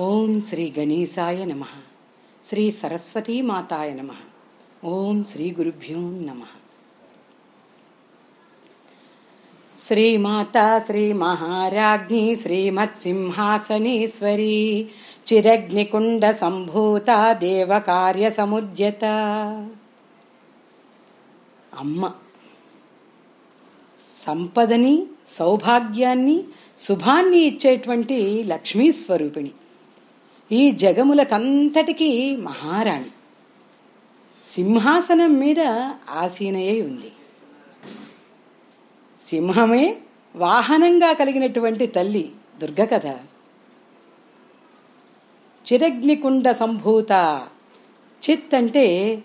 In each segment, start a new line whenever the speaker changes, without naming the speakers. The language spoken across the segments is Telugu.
ఓం శ్రీ గణేశాయ నమ. శ్రీ సరస్వతీ మాతాయ నమ. ఓం శ్రీ గురుభ్యో నమ. శ్రీమాత శ్రీ మహారాజ్ఞి శ్రీమత్సింహాసనేశ్వరీ చిరగ్నికుండ సంభూత దేవకార్య సముద్యత. అమ్మ సంపదని సౌభాగ్యాన్ని శుభాన్ని ఇచ్చేటువంటి లక్ష్మీ స్వరూపిణి. ఈ జగములకంతటికీ మహారాణి. సింహాసనం మీద ఆసీనయై ఉంది. సింహమే వాహనంగా కలిగినటువంటి తల్లి దుర్గ కథ చిరగ్నికుండ సంభూత. చిత్ అంటే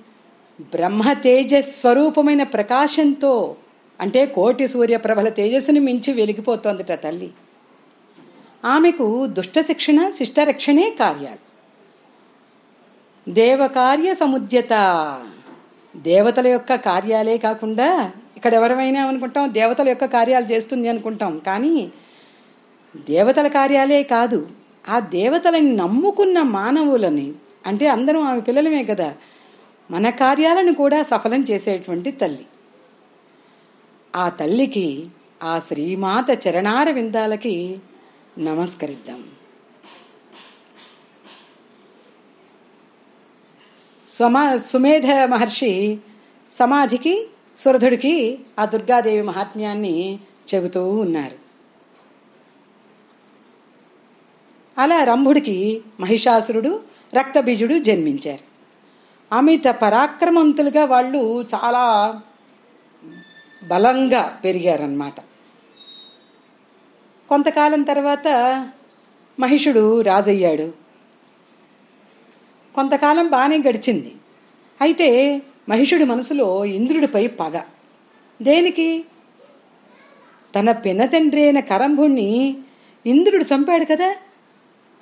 బ్రహ్మ తేజస్వరూపమైన ప్రకాశంతో అంటే కోటి సూర్యప్రభల తేజస్సుని మించి వెలిగిపోతోందిట తల్లి. ఆమెకు దుష్ట శిక్షణ శిష్టరక్షణే కార్యాలు. దేవకార్య సముద్యత. దేవతల యొక్క కార్యాలే కాకుండా ఇక్కడ ఎవరమైనా అనుకుంటాం దేవతల యొక్క కార్యాలు చేస్తుంది అనుకుంటాం. కానీ దేవతల కార్యాలే కాదు ఆ దేవతలని నమ్ముకున్న మానవులని అంటే అందరం ఆమె పిల్లలమే కదా మన కార్యాలను కూడా సఫలం చేసేటువంటి తల్లి. ఆ తల్లికి ఆ శ్రీమాత చరణార విందాలకి నమస్కరిద్దాం. సమా సుమేధ మహర్షి సమాధికి సురధుడికి ఆ దుర్గాదేవి మహాత్మ్యాన్ని చెబుతూ ఉన్నారు. అలా రంభుడికి మహిషాసురుడు రక్తబీజుడు జన్మించారు. అమిత పరాక్రమంతులుగా వాళ్ళు చాలా బలంగా పెరిగారన్నమాట. కొంతకాలం తర్వాత మహిషుడు రాజయ్యాడు. కొంతకాలం బాగానే గడిచింది. అయితే మహిషుడి మనసులో ఇంద్రుడిపై పగ. దేనికి? తన పినతండ్రి అయిన కరంభుణ్ణి ఇంద్రుడు చంపాడు కదా?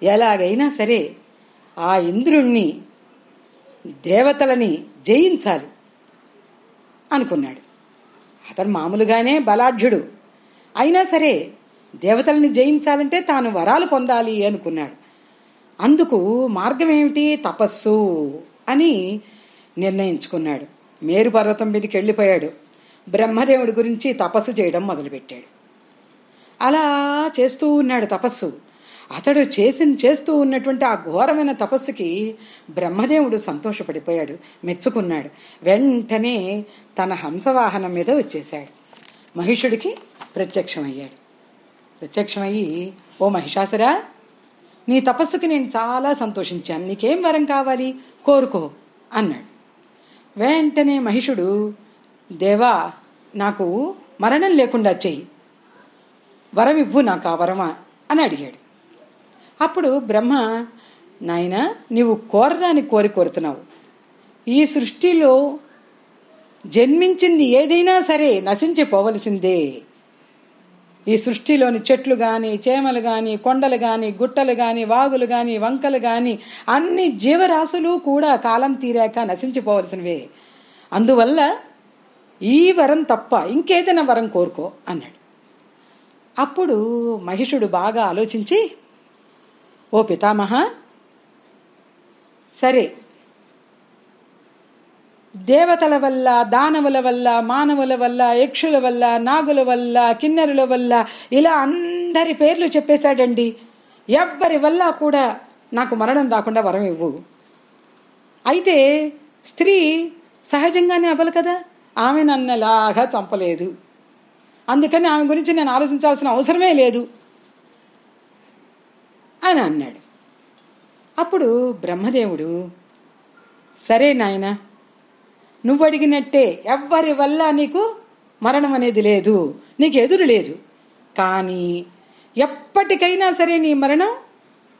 ఎలాగైనా సరే ఆ ఇంద్రుణ్ణి దేవతలని జయించాలి అనుకున్నాడు. అతడు మామూలుగానే బలాఢ్యుడు. అయినా సరే దేవతల్ని జయించాలంటే తాను వరాలు పొందాలి అనుకున్నాడు. అందుకు మార్గం ఏమిటి తపస్సు అని నిర్ణయించుకున్నాడు. మేరు పర్వతం మీదకి వెళ్ళిపోయాడు. బ్రహ్మదేవుడి గురించి తపస్సు చేయడం మొదలుపెట్టాడు. అలా చేస్తూ ఉన్నాడు తపస్సు. అతడు చేసిన చేస్తూ ఉన్నటువంటి ఆ ఘోరమైన తపస్సుకి బ్రహ్మదేవుడు సంతోషపడిపోయాడు. మెచ్చుకున్నాడు. వెంటనే తన హంసవాహనం మీద వచ్చేశాడు. మహిషుడికి ప్రత్యక్షమయ్యాడు. ప్రత్యక్షమయ్యి ఓ మహిషాసురా నీ తపస్సుకి నేను చాలా సంతోషించాను. నీకేం వరం కావాలి? కోరుకో అన్నాడు. వెంటనే మహిషుడు దేవా నాకు మరణం లేకుండా చెయ్యి. వరం ఇవ్వు నాకు ఆ వరమా? అని అడిగాడు. అప్పుడు బ్రహ్మ నాయన నీవు కోరరాని కోరి కోరుతున్నావు. ఈ సృష్టిలో జన్మించింది ఏదైనా సరే నశించిపోవలసిందే. ఈ సృష్టిలోని చెట్లు కానీ చేమలు కానీ కొండలు కానీ గుట్టలు కానీ వాగులు కానీ వంకలు కానీ అన్ని జీవరాశులు కూడా కాలం తీరాక నశించిపోవలసినవే. అందువల్ల ఈ వరం తప్ప ఇంకేదైనా వరం కోరుకో అన్నాడు. అప్పుడు మహిషుడు బాగా ఆలోచించి ఓ పితామహ సరే దేవతల వల్ల దానవుల వల్ల మానవుల వల్ల యక్షుల వల్ల నాగుల వల్ల కిన్నెరుల వల్ల ఇలా అందరి పేర్లు చెప్పేశాడండి. ఎవ్వరి వల్ల కూడా నాకు మరణం రాకుండా వరం ఇవ్వు. అయితే స్త్రీ సహజంగానే అవ్వలు కదా? ఆమె నన్నలాగా చంపలేదు. అందుకని ఆమె గురించి నేను ఆలోచించాల్సిన అవసరమే లేదు అని అన్నాడు. అప్పుడు బ్రహ్మదేవుడు సరే నాయనా నువ్వు అడిగినట్టే ఎవ్వరి వల్ల నీకు మరణం అనేది లేదు. నీకు ఎదురు లేదు. కానీ ఎప్పటికైనా సరే నీ మరణం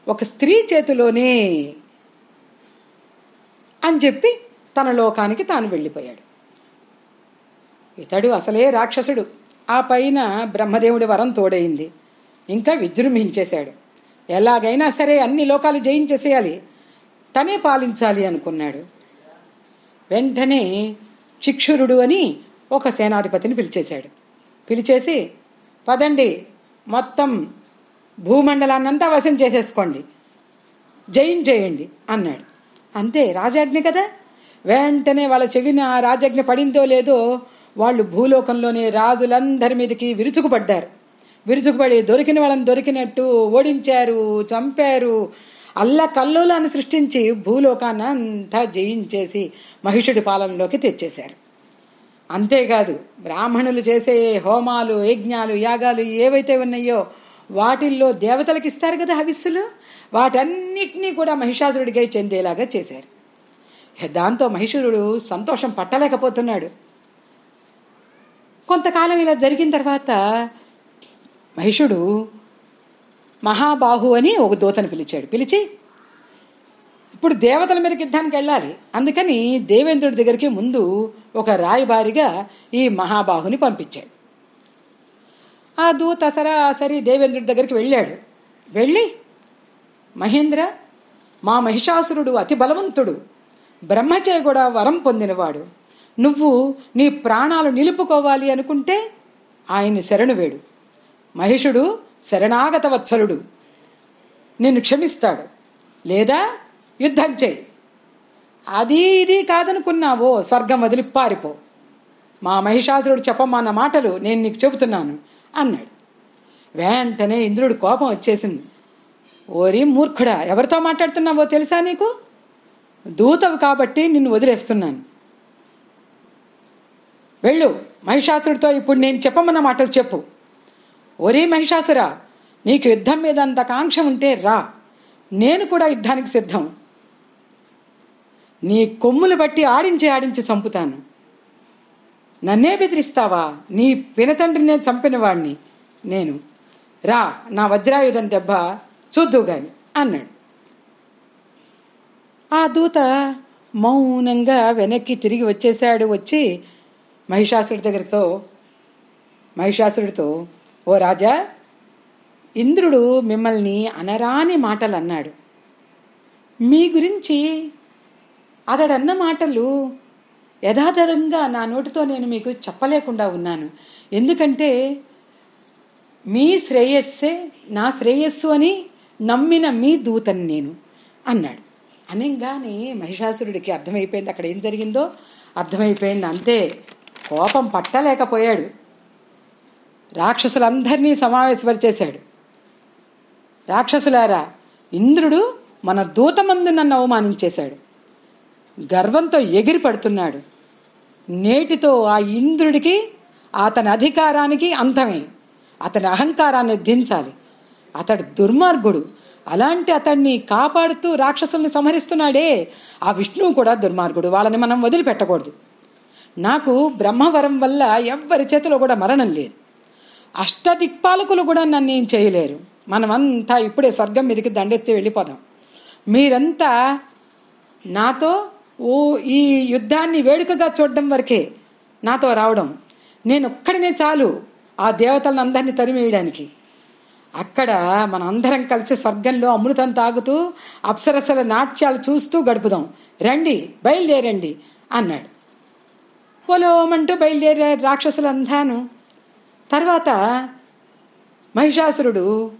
ఒక స్త్రీ చేతిలోనే అని చెప్పి తన లోకానికి తాను వెళ్ళిపోయాడు. ఇతడు అసలే రాక్షసుడు. ఆ పైన బ్రహ్మదేవుడి వరం తోడైంది. ఇంకా విజృంభించేశాడు. ఎలాగైనా సరే అన్ని లోకాలు జయించేసేయాలి. తనే పాలించాలి అనుకున్నాడు. వెంటనే చిక్షురుడు అని ఒక సేనాధిపతిని పిలిచేశాడు. పిలిచేసి పదండి మొత్తం భూమండలాన్నంతా వశం చేసేసుకోండి. జయించేయండి అన్నాడు. అంతే రాజాజ్ఞ కదా? వెంటనే వాళ్ళ చెవిన ఆ రాజాజ్ఞ పడిందో లేదో వాళ్ళు భూలోకంలోనే రాజులందరి మీదకి విరుచుకుపడ్డారు. విరుచుకుపడి దొరికిన వాళ్ళని దొరికినట్టు ఓడించారు చంపారు అల్ల కల్లోలాన్ని సృష్టించి భూలోకాన్ని అంతా జయించేసి మహిషుడి పాలనలోకి తెచ్చేశారు. అంతేకాదు బ్రాహ్మణులు చేసే హోమాలు యజ్ఞాలు యాగాలు ఏవైతే ఉన్నాయో వాటిల్లో దేవతలకు ఇస్తారు కదా హవిస్సులు? వాటన్నిటినీ కూడా మహిషాసురుడిగా చెందేలాగా చేశారు. దాంతో మహిషురుడు సంతోషం పట్టలేకపోతున్నాడు. కొంతకాలం ఇలా జరిగిన తర్వాత మహిషుడు మహాబాహు అని ఒక దూతను పిలిచాడు. పిలిచి ఇప్పుడు దేవతల మీదకి యుద్ధానికి వెళ్ళాలి. అందుకని దేవేంద్రుడి దగ్గరికి ముందు ఒక రాయబారిగా ఈ మహాబాహుని పంపించాడు. ఆ దూత సరాసరి దేవేంద్రుడి దగ్గరికి వెళ్ళాడు. వెళ్ళి మహేంద్ర మా మహిషాసురుడు అతి బలవంతుడు. బ్రహ్మచే కూడా వరం పొందినవాడు. నువ్వు నీ ప్రాణాలు నిలుపుకోవాలి అనుకుంటే ఆయన్ని శరణు వేడు. మహిషుడు శరణాగత వత్సలుడు నిన్ను క్షమిస్తాడు. లేదా యుద్ధం చేయి. అది ఇది కాదనుకున్నావో స్వర్గం వదిలి పారిపో. మా మహిషాసురుడు చెప్పమన్న మాటలు నేను నీకు చెబుతున్నాను అన్నాడు. వెంటనే ఇంద్రుడు కోపం వచ్చేసింది. ఓరి మూర్ఖుడా ఎవరితో మాట్లాడుతున్నావో తెలుసా నీకు? దూతవు కాబట్టి నిన్ను వదిలేస్తున్నాను. వెళ్ళు మహిషాసుడితో ఇప్పుడు నేను చెప్పమన్న మాటలు చెప్పు. ఒరే మహిషాసురా నీకు యుద్ధం మీద అంత కాంక్ష ఉంటే రా. నేను కూడా యుద్ధానికి సిద్ధం. నీ కొమ్ములు బట్టి ఆడించి ఆడించి చంపుతాను. నన్నే బెదిరిస్తావా? నీ పినతండ్రినే చంపిన వాడిని నేను. రా నా వజ్రాయుధం దెబ్బ చూద్దు గాని అన్నాడు. ఆ దూత మౌనంగా వెనక్కి తిరిగి వచ్చేసాడు వచ్చి మహిషాసుడి దగ్గరతో మహిషాసుడితో ఓ రాజా ఇంద్రుడు మిమ్మల్ని అనరాని మాటలు అన్నాడు మీ గురించి అతడన్న మాటలు యథాతథంగా నా నోటితో నేను మీకు చెప్పలేకుండా ఉన్నాను. ఎందుకంటే మీ శ్రేయస్సే నా శ్రేయస్సు అని నమ్మిన మీ దూతని నేను అన్నాడు. అనగానే మహిషాసురుడికి అర్థమైపోయింది అక్కడ ఏం జరిగిందో. అర్థమైపోయింది అంతే కోపం పట్టలేకపోయాడు. రాక్షసులందరినీ సమావేశపరిచేశాడు. రాక్షసులారా ఇంద్రుడు మన దూతమందు నన్ను అవమానించేశాడు. గర్వంతో ఎగిరి పడుతున్నాడు. నేటితో ఆ ఇంద్రుడికి అతని అధికారానికి అంతమే. అతని అహంకారాన్ని దించాలి. అతడు దుర్మార్గుడు. అలాంటి అతన్ని కాపాడుతూ రాక్షసుల్ని సంహరిస్తున్నాడే. ఆ విష్ణువు కూడా దుర్మార్గుడు. వాళ్ళని మనం వదిలిపెట్టకూడదు. నాకు బ్రహ్మవరం వల్ల ఎవ్వరి చేతిలో కూడా మరణం లేదు. అష్టదిక్పాలకులు కూడా నన్ను ఏం చేయలేరు. మనమంతా ఇప్పుడే స్వర్గం మీదకి దండెత్తి వెళ్ళిపోదాం. మీరంతా నాతో ఓ ఈ యుద్ధాన్ని వేడుకగా చూడడం వరకే నాతో రావడం. నేను ఒక్కడినే చాలు ఆ దేవతలను అందరినీ తరిమేయడానికి. అక్కడ మన అందరం కలిసి స్వర్గంలో అమృతం తాగుతూ అప్సరసల నాట్యాలు చూస్తూ గడుపుదాం. రండి బయలుదేరండి అన్నాడు. పొలోమంటూ బయలుదేరారు రాక్షసులంతాను. తర్వాత మహిషాసురుడు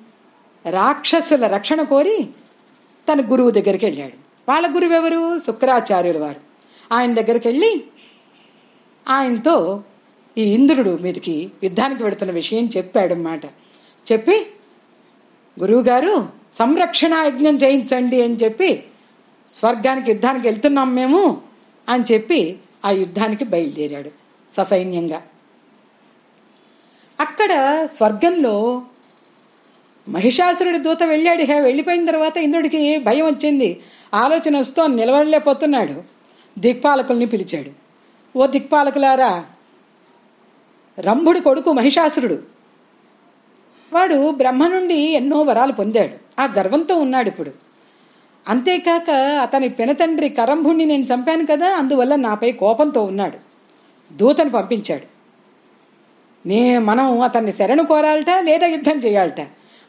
రాక్షసుల రక్షణ కోరి తన గురువు దగ్గరికి వెళ్ళాడు. వాళ్ళ గురువు ఎవరు శుక్రాచార్యుల వారు. ఆయన దగ్గరికి వెళ్ళి ఆయనతో ఈ ఇంద్రుడు మీదకి యుద్ధానికి వెడుతున్న విషయం చెప్పాడన్నమాట. చెప్పి గురువుగారు సంరక్షణ యజ్ఞం చేయించండి అని చెప్పి స్వర్గానికి యుద్ధానికి వెళ్తున్నాం మేము అని చెప్పి ఆ యుద్ధానికి బయలుదేరాడు ససైన్యంగా. అక్కడ స్వర్గంలో మహిషాసురుడి దూత వెళ్ళాడు. హే వెళ్ళిపోయిన తర్వాత ఇంద్రుడికి భయం వచ్చింది. ఆలోచన వస్తూ నిలబడలేకపోతున్నాడు. దిక్పాలకుల్ని పిలిచాడు. ఓ దిక్పాలకులారా రంభుడి కొడుకు మహిషాసురుడు. వాడు బ్రహ్మ నుండి ఎన్నో వరాలు పొందాడు. ఆ గర్వంతో ఉన్నాడు ఇప్పుడు. అంతేకాక అతని పినతండ్రి కరంభుణ్ణి నేను చంపాను కదా అందువల్ల నాపై కోపంతో ఉన్నాడు. దూతను పంపించాడు. నే మనం అతన్ని శరణు కోరాలట లేదా యుద్ధం చేయాలట.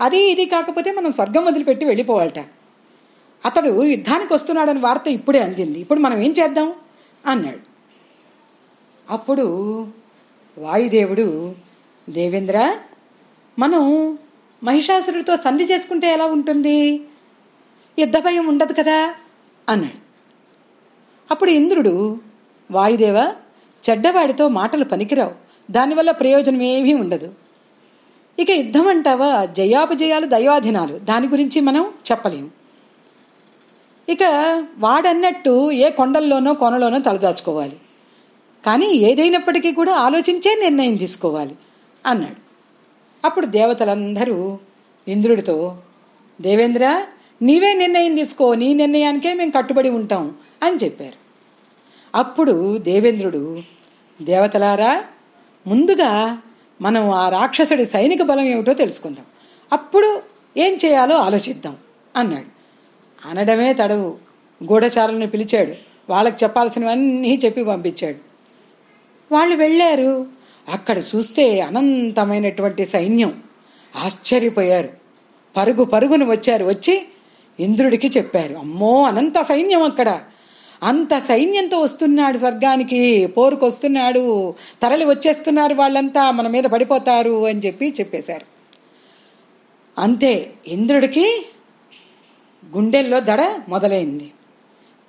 అది ఇది కాకపోతే మనం స్వర్గం వదిలిపెట్టి వెళ్ళిపోవాలట. అతడు యుద్ధానికి వస్తున్నాడని వార్త ఇప్పుడే అందింది. ఇప్పుడు మనం ఏం చేద్దాం? అన్నాడు. అప్పుడు వాయుదేవుడు దేవేంద్ర మనం మహిషాసురుడితో సంధి చేసుకుంటే ఎలా ఉంటుంది? యుద్ధ భయం ఉండదు కదా? అన్నాడు. అప్పుడు ఇంద్రుడు వాయుదేవ చెడ్డవాడితో మాటలు పనికిరావు. దానివల్ల ప్రయోజనం ఏమీ ఉండదు. ఇక యుద్ధం అంటావా? జయాపజయాలు దైవాధీనాలు. దాని గురించి మనం చెప్పలేము. ఇక వాడన్నట్టు ఏ కొండల్లోనో కొనలోనో తలదాచుకోవాలి. కానీ ఏదైనప్పటికీ కూడా ఆలోచించే నిర్ణయం తీసుకోవాలి అన్నాడు. అప్పుడు దేవతలందరూ ఇంద్రుడితో దేవేంద్ర నీవే నిర్ణయం తీసుకో. నీ నిర్ణయానికే మేము కట్టుబడి ఉంటాం అని చెప్పారు. అప్పుడు దేవేంద్రుడు దేవతలారా ముందుగా మనం ఆ రాక్షసుడి సైనిక బలం ఏమిటో తెలుసుకుందాం. అప్పుడు ఏం చేయాలో ఆలోచిద్దాం అన్నాడు. అనడమే తడవు. గూఢచారులను పిలిచాడు. వాళ్ళకి చెప్పాల్సినవన్నీ చెప్పి పంపించాడు. వాళ్ళు వెళ్ళారు. అక్కడ చూస్తే అనంతమైనటువంటి సైన్యం. ఆశ్చర్యపోయారు. పరుగు పరుగును వచ్చారు. వచ్చి ఇంద్రుడికి చెప్పారు. అమ్మో అనంత సైన్యం అక్కడ. అంత సైన్యంతో వస్తున్నాడు స్వర్గానికి పోరుకు వస్తున్నాడు తరలి వచ్చేస్తున్నారు వాళ్ళంతా మన మీద పడిపోతారు అని చెప్పి చెప్పేశారు. అంతే ఇంద్రుడికి గుండెల్లో దడ మొదలైంది.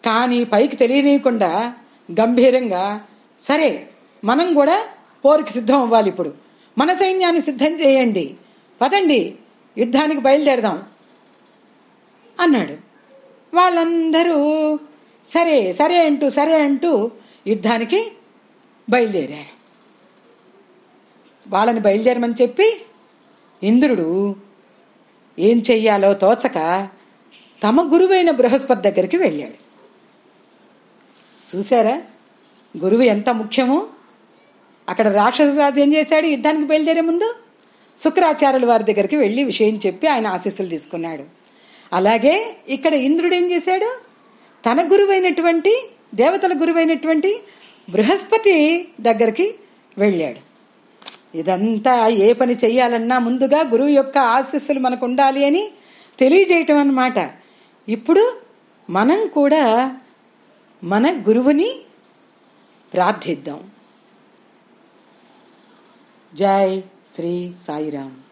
కానీ పైకి తెలియనీయకుండా గంభీరంగా సరే మనం కూడా పోరుకి సిద్ధం అవ్వాలి ఇప్పుడు. మన సైన్యాన్ని సిద్ధం చేయండి. పదండి యుద్ధానికి బయలుదేరదాం అన్నాడు. వాళ్ళందరూ సరే సరే అంటూ సరే అంటూ యుద్ధానికి బయలుదేరారు. వాళ్ళని బయలుదేరమని చెప్పి ఇంద్రుడు ఏం చెయ్యాలో తోచక తమ గురువైన బృహస్పతి దగ్గరికి వెళ్ళాడు. చూసారా గురువు ఎంత ముఖ్యమో? అక్కడ రాక్షసరాజు ఏం చేశాడు యుద్ధానికి బయలుదేరే ముందు? శుక్రాచార్యుల వారి దగ్గరికి వెళ్ళి విషయం చెప్పి ఆయన ఆశీస్సులు తీసుకున్నాడు. అలాగే ఇక్కడ ఇంద్రుడు ఏం చేశాడు? తన గురువైనటువంటి దేవతల గురువైనటువంటి బృహస్పతి దగ్గరికి వెళ్ళాడు. ఇదంతా ఏ పని చెయ్యాలన్నా ముందుగా గురువు యొక్క ఆశీస్సులు మనకు ఉండాలి అని తెలియజేయటం అన్నమాట. ఇప్పుడు మనం కూడా మన గురువుని ప్రార్థిద్దాం. జై శ్రీ సాయిరామ్.